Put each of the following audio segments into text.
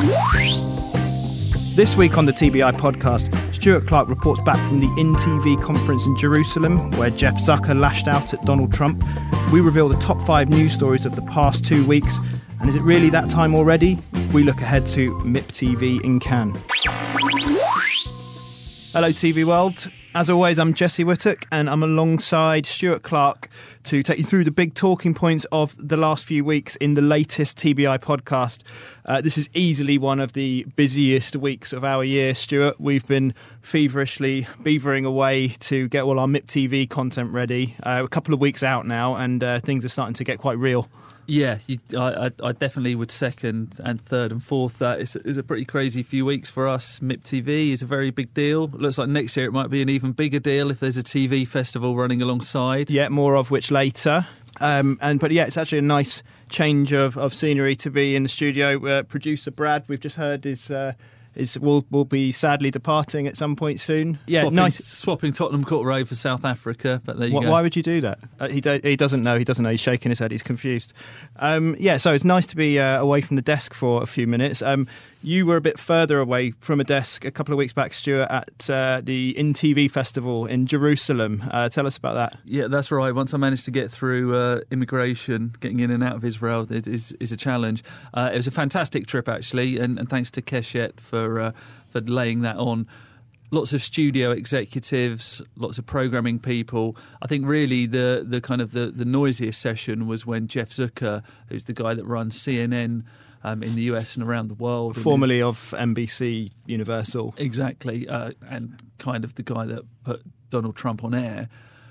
This week on the TBI podcast, Stuart Clark reports back from the InTV conference in Jerusalem, where Jeff Zucker lashed out at Donald Trump. We reveal the top five news stories of the past two weeks. And is it really that time already? We look ahead to MIP TV in Cannes. Hello, TV World. As always, I'm Jesse Whittock, and I'm alongside Stuart Clark to take you through the big talking points of the last few weeks in the latest TBI podcast. Uh, this is easily one of the busiest weeks of our year, Stuart. We've been feverishly beavering away to get all our MIP TV content ready. Uh, a couple of weeks out now, and uh, things are starting to get quite real. Yeah, you, I, I, definitely would second and third and fourth that. It's, it's a pretty crazy few weeks for us. MIP TV is a very big deal. Looks like next year it might be an even bigger deal if there's a TV festival running alongside. Yeah, more of which later. Um, and but yeah, it's actually a nice change of, of scenery to be in the studio. Uh, producer Brad, we've just heard, is uh, is will will be sadly departing at some point soon. Yeah, swapping, nice swapping Tottenham Court Road for South Africa. But there you why, go. Why would you do that? Uh, he do, he doesn't know. He doesn't know. He's shaking his head. He's confused. Um, yeah, so it's nice to be uh, away from the desk for a few minutes. Um, you were a bit further away from a desk a couple of weeks back, Stuart, at uh, the InTV Festival in Jerusalem. Uh, tell us about that. Yeah, that's right. Once I managed to get through uh, immigration, getting in and out of Israel is, is a challenge. Uh, it was a fantastic trip, actually, and, and thanks to Keshet for, uh, for laying that on lots of studio executives, lots of programming people. I think really the the kind of the, the noisiest session was when Jeff Zucker, who's the guy that runs CNN um, in the US and around the world. Formerly of NBC Universal. Exactly. Uh, and kind of the guy that put Donald Trump on air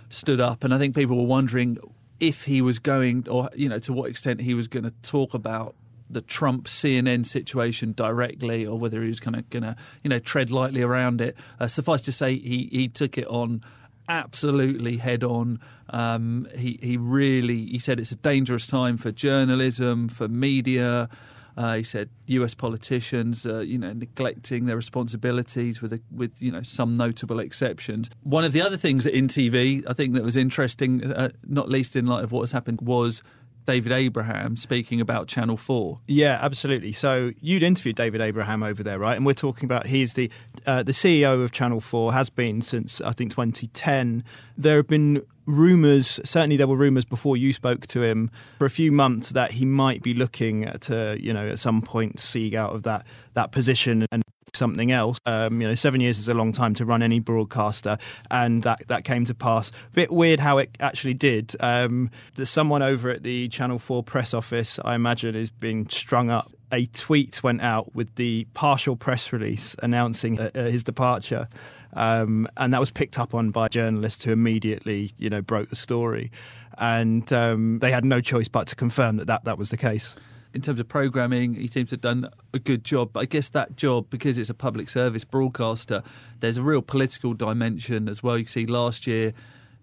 stood up. And I think people were wondering if he was going, or, you know, to what extent he was going to talk about the Trump CNN situation directly, or whether he was kind of going to, you know, tread lightly around it. Uh, suffice to say, he he took it on absolutely head on. Um, he he really he said it's a dangerous time for journalism, for media. Uh, he said U.S. politicians, uh, you know, neglecting their responsibilities with a, with you know some notable exceptions. One of the other things in TV, I think that was interesting, uh, not least in light of what has happened, was David Abraham speaking about Channel 4. Yeah, absolutely. So you'd interviewed David Abraham over there, right? And we're talking about he's the uh, the CEO of Channel 4 has been since I think 2010. There have been rumours, certainly there were rumours before you spoke to him for a few months that he might be looking to, you know, at some point seek out of that that position and something else. Um, you know, seven years is a long time to run any broadcaster, and that that came to pass. Bit weird how it actually did. Um, there's someone over at the Channel Four press office, I imagine, is being strung up. A tweet went out with the partial press release announcing uh, uh his departure. Um, and that was picked up on by journalists who immediately, you know, broke the story, and um, they had no choice but to confirm that, that that was the case in terms of programming, he seems to have done a good job. But I guess that job, because it's a public service broadcaster, there's a real political dimension as well. You see, last year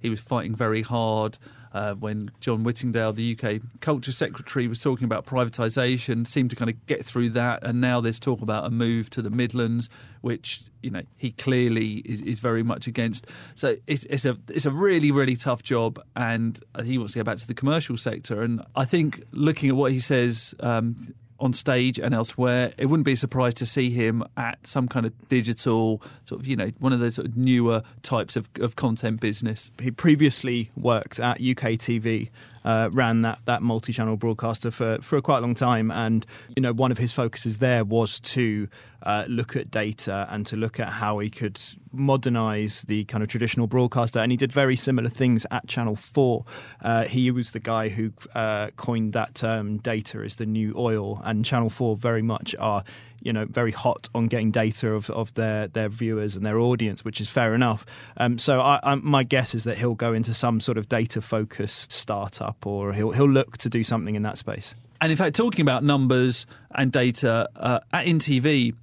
he was fighting very hard uh, when John Whittingdale, the UK Culture Secretary, was talking about privatisation, seemed to kind of get through that, and now there's talk about a move to the Midlands, which you know he clearly is, is very much against. So it's, it's, a it's a really really tough job, and he wants to go back to the commercial sector. And I think looking at what he says. Um, on stage and elsewhere. It wouldn't be a surprise to see him at some kind of digital, sort of, you know, one of the sort of newer types of, of content business. He previously worked at UK TV uh, ran that that multi-channel broadcaster for for quite a long time, and you know one of his focuses there was to uh, look at data and to look at how he could modernize the kind of traditional broadcaster. And he did very similar things at Channel Four. Uh, he was the guy who uh, coined that term "data is the new oil," and Channel Four very much are you know very hot on getting data of, of their their viewers and their audience, which is fair enough. Um, so I, I, my guess is that he'll go into some sort of data focused startup, or he'll he'll look to do something in that space. And in fact, talking about numbers and data uh, at InTV,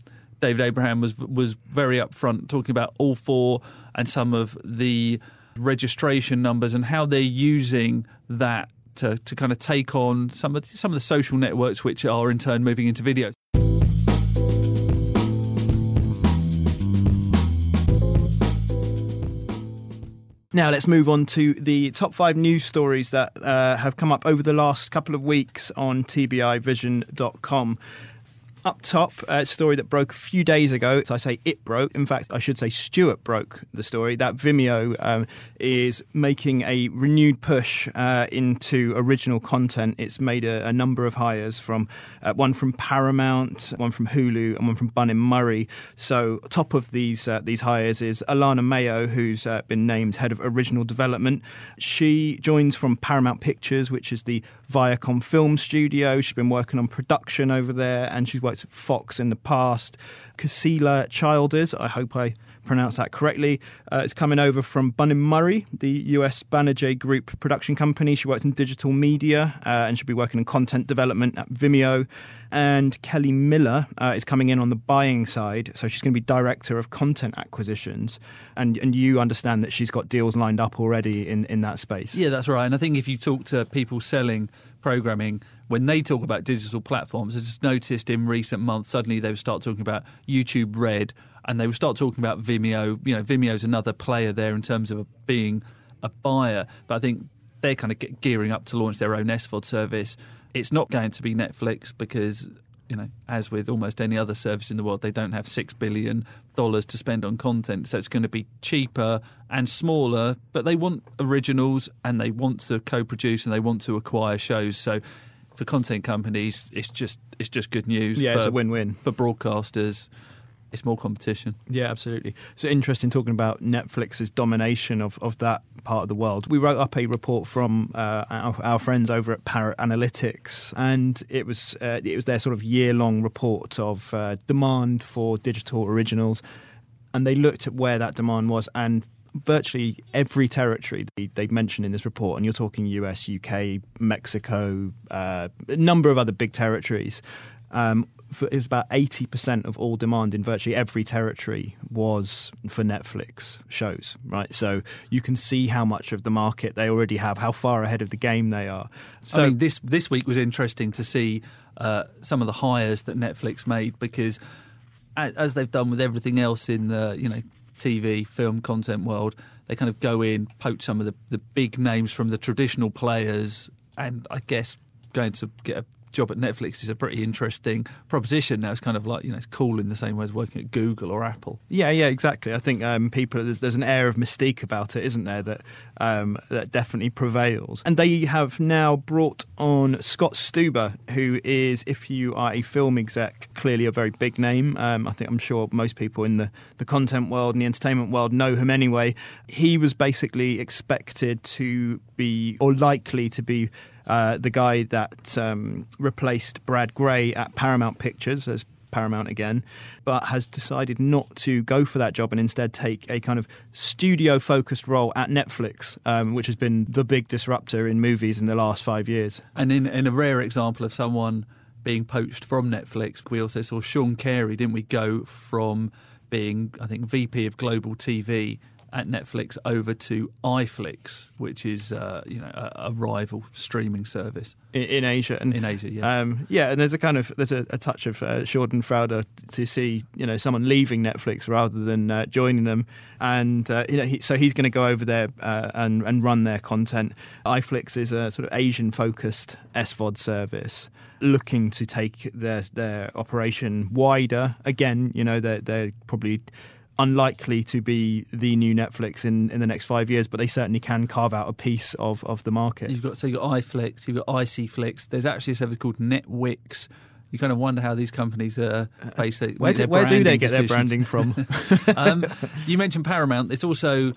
David Abraham was was very upfront talking about all four and some of the registration numbers and how they're using that to, to kind of take on some of some of the social networks which are in turn moving into video. Now let's move on to the top five news stories that uh, have come up over the last couple of weeks on TBIVision.com. up top, a story that broke a few days ago. So I say it broke. In fact, I should say Stuart broke the story that Vimeo um, is making a renewed push uh, into original content. It's made a, a number of hires from uh, one from Paramount, one from Hulu, and one from Bunim Murray. So top of these uh, these hires is Alana Mayo, who's uh, been named head of original development. She joins from Paramount Pictures, which is the Viacom film studio. She's been working on production over there, and she's Fox in the past. Casilla Childers, I hope I pronounce that correctly, uh, is coming over from Bunim Murray, the US Banijay Group production company. She worked in digital media uh, and she'll be working in content development at Vimeo. And Kelly Miller uh, is coming in on the buying side, so she's going to be director of content acquisitions. And and you understand that she's got deals lined up already in, in that space. Yeah, that's right. And I think if you talk to people selling programming, when they talk about digital platforms, I just noticed in recent months suddenly they start talking about YouTube Red and they would start talking about Vimeo. You know, Vimeo's another player there in terms of being a buyer, but I think they're kind of gearing up to launch their own SVOD service. It's not going to be Netflix because you know, as with almost any other service in the world, they don't have six billion dollars to spend on content, so it's going to be cheaper and smaller. But they want originals and they want to co-produce and they want to acquire shows. So for content companies, it's just it's just good news. Yeah, for, it's a win-win for broadcasters it's more competition. Yeah, absolutely. So interesting talking about Netflix's domination of, of that part of the world. We wrote up a report from uh, our, our, friends over at Parrot Analytics, and it was uh, it was their sort of year long report of uh, demand for digital originals, and they looked at where that demand was and. Virtually every territory they they mentioned in this report, and you're talking US, UK, Mexico, uh, a number of other big territories, um, for, it was about 80% of all demand in virtually every territory was for Netflix shows, right? So you can see how much of the market they already have, how far ahead of the game they are. So I mean, this this week was interesting to see uh, some of the hires that Netflix made because, as they've done with everything else in the you know TV film content world, they kind of go in, poach some of the, the big names from the traditional players, and I guess going to get a job at Netflix is a pretty interesting proposition. Now it's kind of like you know it's cool in the same way as working at Google or Apple. Yeah, yeah, exactly. I think um, people there's, there's an air of mystique about it, isn't there? That um, that definitely prevails. And they have now brought on Scott Stuber, who is, if you are a film exec, clearly a very big name. Um, I think I'm sure most people in the the content world and the entertainment world know him anyway. He was basically expected to be or likely to be uh, the guy that um, replaced Brad Grey at Paramount Pictures as Paramount again, but has decided not to go for that job and instead take a kind of studio focused role at Netflix, um, which has been the big disruptor in movies in the last five years. And in, in a rare example of someone being poached from Netflix, we also saw Sean Carey, didn't we, go from being, I think, VP of Global TV at Netflix over to iFlix, which is uh, you know a, a, rival streaming service in, in, Asia. And, in Asia, yes. Um, yeah, and there's a kind of there's a, a touch of uh, Schadenfreude to see you know someone leaving Netflix rather than uh, joining them, and uh, you know he, so he's going to go over there uh, and and run their content. iFlix is a sort of Asian focused SVOD service looking to take their their operation wider. Again, you know they're they're probably unlikely to be the new Netflix in, in the next five years, but they certainly can carve out a piece of, of the market. You've got so you've got iFlix, you've got ICFlix. There's actually a service called Netwix. You kind of wonder how these companies are based. Uh, where, do, where do, they get decisions. their branding from? um, you mentioned Paramount. It's also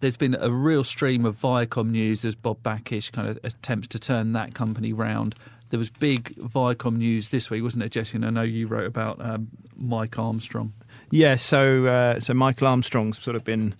there's been a real stream of Viacom news as Bob Bakish kind of attempts to turn that company round. There was big Viacom news this week, wasn't it, Jesse? And I know you wrote about um, Mike Armstrong. Yeah, so uh, so Michael Armstrong's sort of been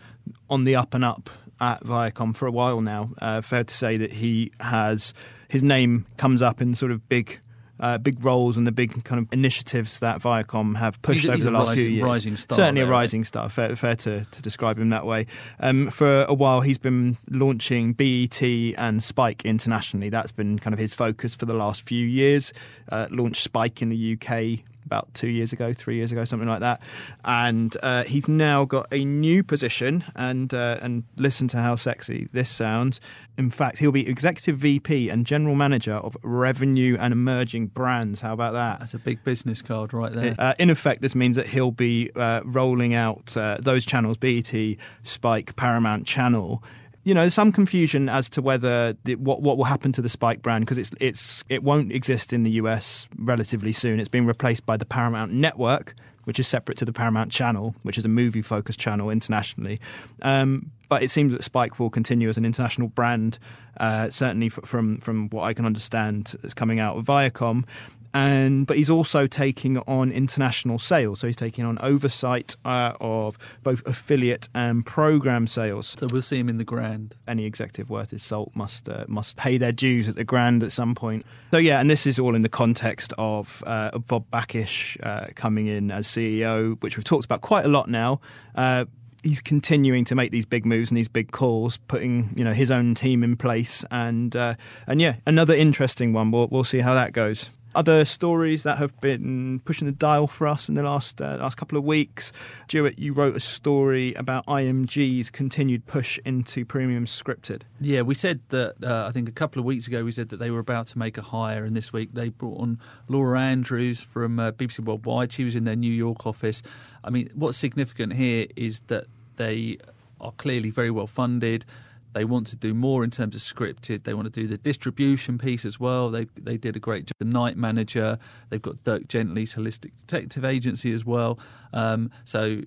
on the up and up at Viacom for a while now. Uh, fair to say that he has his name comes up in sort of big. Uh, big roles and the big kind of initiatives that Viacom have pushed he's, over he's the last rising, few years. Rising star Certainly there, a rising right? star. Fair, fair to, to, describe him that way. Um, for a while, he's been launching BET and Spike internationally. That's been kind of his focus for the last few years. Uh, launched Spike in the UK about two years ago, three years ago, something like that. And uh, he's now got a new position. And uh, and listen to how sexy this sounds. In fact, he'll be executive VP and general manager of revenue and emerging brands. How about that? That's a big business card right there. Uh, in effect, this means that he'll be uh, rolling out uh, those channels: BET, Spike, Paramount Channel you know some confusion as to whether the, what what will happen to the Spike brand because it's it's it won't exist in the US relatively soon. It's being replaced by the Paramount Network, which is separate to the Paramount Channel, which is a movie focused channel internationally. Um, but it seems that Spike will continue as an international brand, uh, certainly from from what I can understand, is coming out of Viacom and but he's also taking on international sales. So he's taking on oversight uh, of both affiliate and program sales. So we'll see him in the Grand. Any executive worth his salt must uh, must pay their dues at the Grand at some point. So yeah, and this is all in the context of, uh, Bob Bakish uh, coming in as CEO, which we've talked about quite a lot now uh, he's continuing to make these big moves and these big calls, putting you know his own team in place, and uh, and yeah, another interesting one. We'll we'll see how that goes other stories that have been pushing the dial for us in the last uh, last couple of weeks. Jewett, you wrote a story about IMG's continued push into premium scripted. Yeah, we said that uh, I think a couple of weeks ago we said that they were about to make a hire, and this week they brought on Laura Andrews from uh, BBC Worldwide. She was in their New York office. I mean, what's significant here is that they are clearly very well funded. They want to do more in terms of scripted. They want to do the distribution piece as well. They they did a great job. The Night Manager. They've got Dirk Gently's Holistic Detective Agency as well. Um, so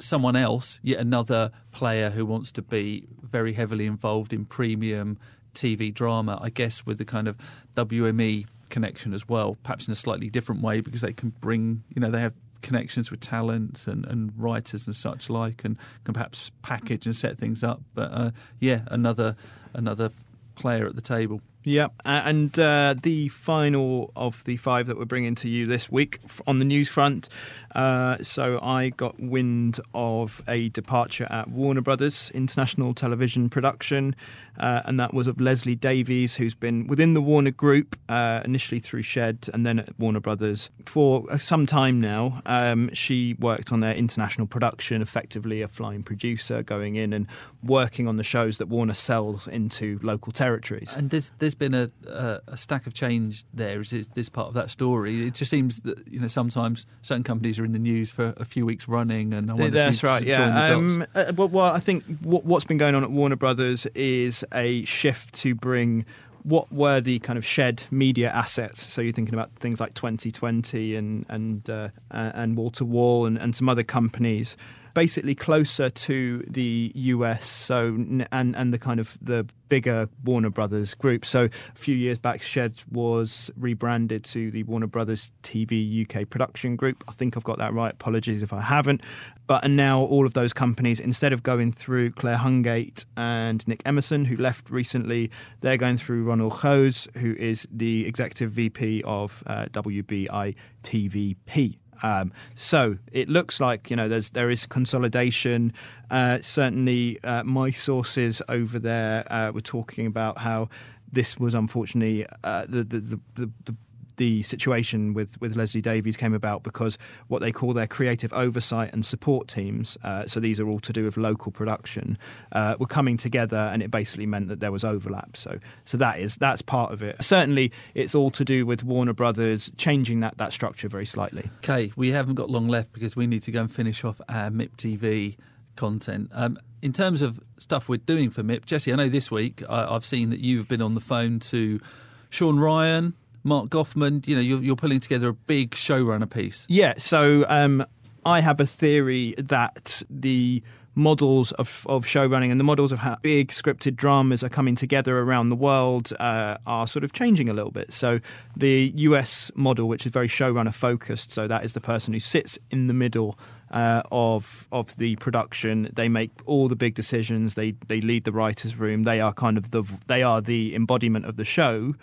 someone else, yet another player who wants to be very heavily involved in premium TV drama. I guess with the kind of WME connection as well, perhaps in a slightly different way because they can bring, you know, they have connections with talents and, and writers and such like, and can perhaps package and set things up. But uh, yeah, another another player at the table. Yep, and uh, the final of the five that we're bringing to you this week on the news front. Uh, so I got wind of a departure at Warner Brothers International Television Production, uh, and that was of Leslie Davies, who's been within the Warner Group uh, initially through Shed and then at Warner Brothers for some time now. Um, she worked on their international production, effectively a flying producer, going in and working on the shows that Warner sells into local territories. And there's there's been a, a, a stack of change there. Is this part of that story? It just seems that you know sometimes certain companies are in the news for a few weeks running, and I wonder that's right. Yeah. Um, uh, well, well, I think what, what's been going on at Warner Brothers is a shift to bring what were the kind of shed media assets? So you're thinking about things like 2020 and and uh, and Wall to Wall and, and some other companies basically closer to the US. So and and the kind of the bigger Warner Brothers group. So a few years back, Shed was rebranded to the Warner Brothers TV UK Production Group. I think I've got that right. Apologies if I haven't. But and now all of those companies, instead of going through Claire Hungate and Nick Emerson, who left recently, they're going through Ronald Hose, who is the executive VP of uh, WBI TVP. Um, so it looks like you know there's there is consolidation. Uh, certainly, uh, my sources over there uh, were talking about how this was unfortunately uh, the, the, the, the, the situation with, with Leslie Davies came about because what they call their creative oversight and support teams, uh, so these are all to do with local production, uh, were coming together, and it basically meant that there was overlap. So, so that is that's part of it. Certainly, it's all to do with Warner Brothers changing that that structure very slightly. Okay, we haven't got long left because we need to go and finish off our MIP TV content. Um, in terms of stuff we're doing for MIP, Jesse, I know this week I, I've seen that you've been on the phone to Sean Ryan, Mark Goffman, you know, you're, you're pulling together a big showrunner piece. Yeah, so um, I have a theory that the models of, of and the models of how big scripted dramas are coming together around the world uh, are sort of changing a little bit. So the US model, which is very showrunner focused, so that is the person who sits in the middle uh, of of the production. They make all the big decisions. They they lead the writers' room. They are kind of the they are the embodiment of the show.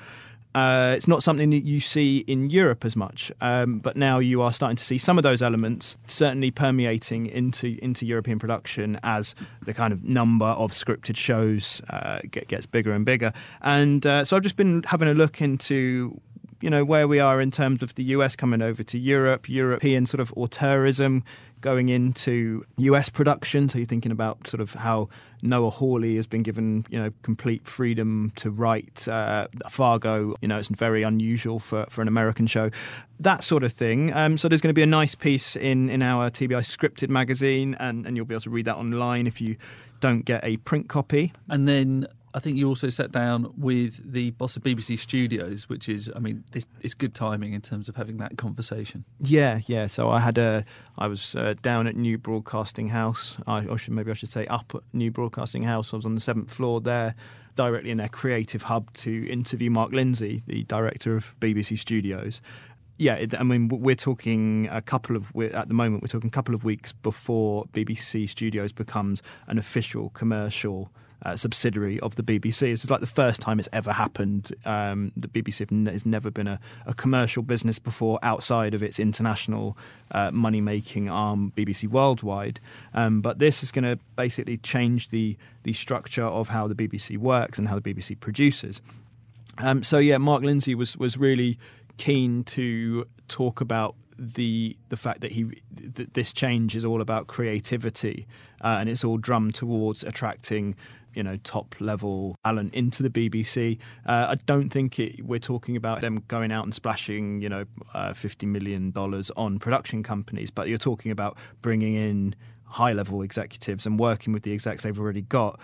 Uh, it's not something that you see in Europe as much, um, but now you are starting to see some of those elements certainly permeating into into European production as the kind of number of scripted shows uh, get, gets bigger and bigger. And uh, so I've just been having a look into you know, where we are in terms of the US coming over to Europe, European sort of auteurism going into US production. So you're thinking about sort of how Noah Hawley has been given, you know, complete freedom to write uh, Fargo. You know, it's very unusual for, for an American show. That sort of thing. Um, so there's going to be a nice piece in, in our TBI scripted magazine, and, and you'll be able to read that online if you don't get a print copy. And then I think you also sat down with the boss of BBC Studios, which is, I mean, this, it's good timing in terms of having that conversation. Yeah, yeah. So I had a, I was uh, down at New Broadcasting House. I, or should, maybe I should say up at New Broadcasting House. I was on the seventh floor there, directly in their creative hub to interview Mark Lindsay, the director of BBC Studios. Yeah, I mean, we're talking a couple of at the moment. We're talking a couple of weeks before BBC Studios becomes an official commercial uh, subsidiary of the BBC. This is like the first time it's ever happened. Um, the BBC has never been a, a, commercial business before outside of its international uh, money making arm, BBC Worldwide. Um, but this is going to basically change the, the structure of how the BBC works and how the BBC produces. Um, so, yeah, Mark Lindsay was, was really keen to talk about the the fact that he that this change is all about creativity uh, and it's all drummed towards attracting you know top level talent into the BBC. Uh, I don't think it, we're talking about them going out and splashing you know uh, fifty million dollars on production companies, but you're talking about bringing in high level executives and working with the execs they've already got.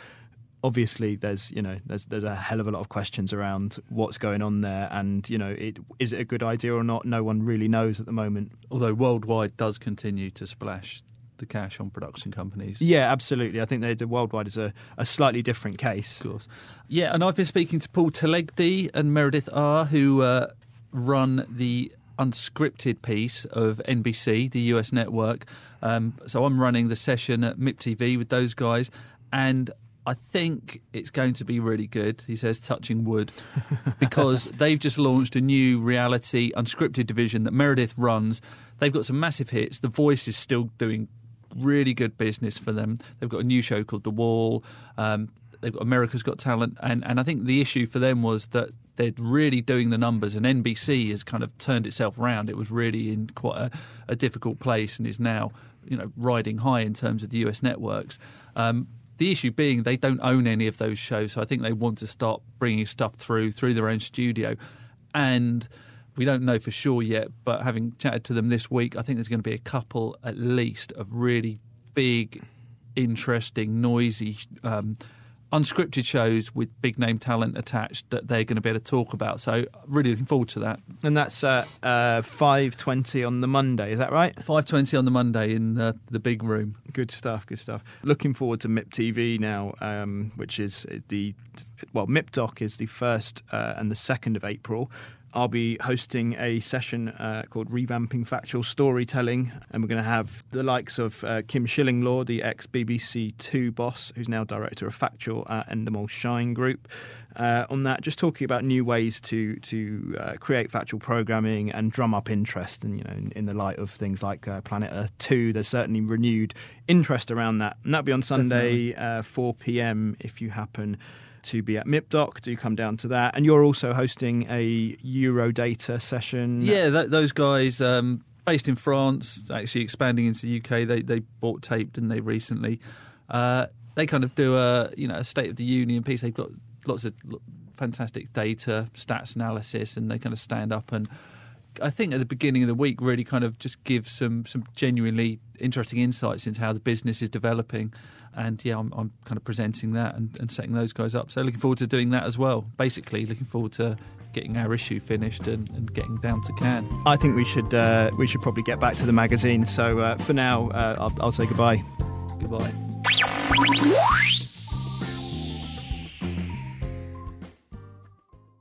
Obviously, there's you know there's there's a hell of a lot of questions around what's going on there, and you know it is it a good idea or not? No one really knows at the moment. Although worldwide does continue to splash the cash on production companies. Yeah, absolutely. I think they, the worldwide is a, a slightly different case. Of course. Yeah, and I've been speaking to Paul Telegdi and Meredith Ahr, who uh, run the unscripted piece of NBC, the US network. Um, so I'm running the session at MIP TV with those guys, and I think it's going to be really good. He says, touching wood, because they've just launched a new reality unscripted division that Meredith runs. They've got some massive hits. The Voice is still doing really good business for them. They've got a new show called The Wall. Um, they've got America's Got Talent, and and I think the issue for them was that they're really doing the numbers, and NBC has kind of turned itself around. It was really in quite a, a difficult place, and is now you know riding high in terms of the US networks. Um, the issue being they don't own any of those shows, so I think they want to start bringing stuff through through their own studio, and we don't know for sure yet, but having chatted to them this week, I think there's going to be a couple at least of really big, interesting, noisy, um, unscripted shows with big name talent attached that they're going to be able to talk about. So really looking forward to that. And that's uh, uh, five twenty on the Monday. Is that right? Five twenty on the Monday in the, the big room. Good stuff. Good stuff. Looking forward to MIP TV now, um, which is the well, MIP Doc is the first uh, and the second of April. I'll be hosting a session uh, called Revamping Factual Storytelling, and we're going to have the likes of uh, Kim Shillinglaw, the ex BBC Two boss, who's now director of Factual at Endemol Shine Group. Uh, on that, just talking about new ways to to uh, create factual programming and drum up interest, and you know, in, in the light of things like uh, Planet Earth Two, there's certainly renewed interest around that, and that'll be on Sunday, uh, 4 p.m. if you happen to be at MIPDoc. Do come down to that. And you're also hosting a Eurodata session. Yeah, that, those guys. Um, based in France, actually expanding into the UK. They they bought tape, didn't they, recently? Uh, they kind of do a you know a state of the union piece. They've got lots of fantastic data, stats analysis, and they kind of stand up and I think at the beginning of the week really kind of just give some some genuinely interesting insights into how the business is developing. And yeah, I'm, I'm kind of presenting that and, and, setting those guys up. So looking forward to doing that as well. Basically, looking forward to getting our issue finished and, and getting down to Cannes. I think we should uh, we should probably get back to the magazine. So uh, for now, uh, I'll, I'll say goodbye. Goodbye.